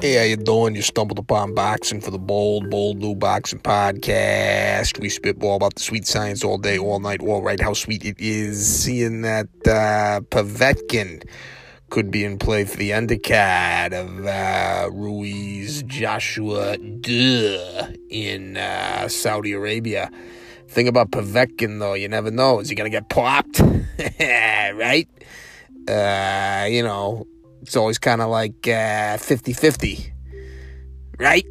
Hey, how you doing? You stumbled upon Boxing for the Bold, Bold New Boxing Podcast. We spitball about the sweet science all day, all night, all right. How sweet it is seeing that uh, Povetkin could be in play for the undercard of uh, Ruiz Joshua Duh in uh, Saudi Arabia. Thing about Povetkin, though, you never know. Is he going to get popped? right? Uh, you know, it's always kind of like uh, 50 50, right?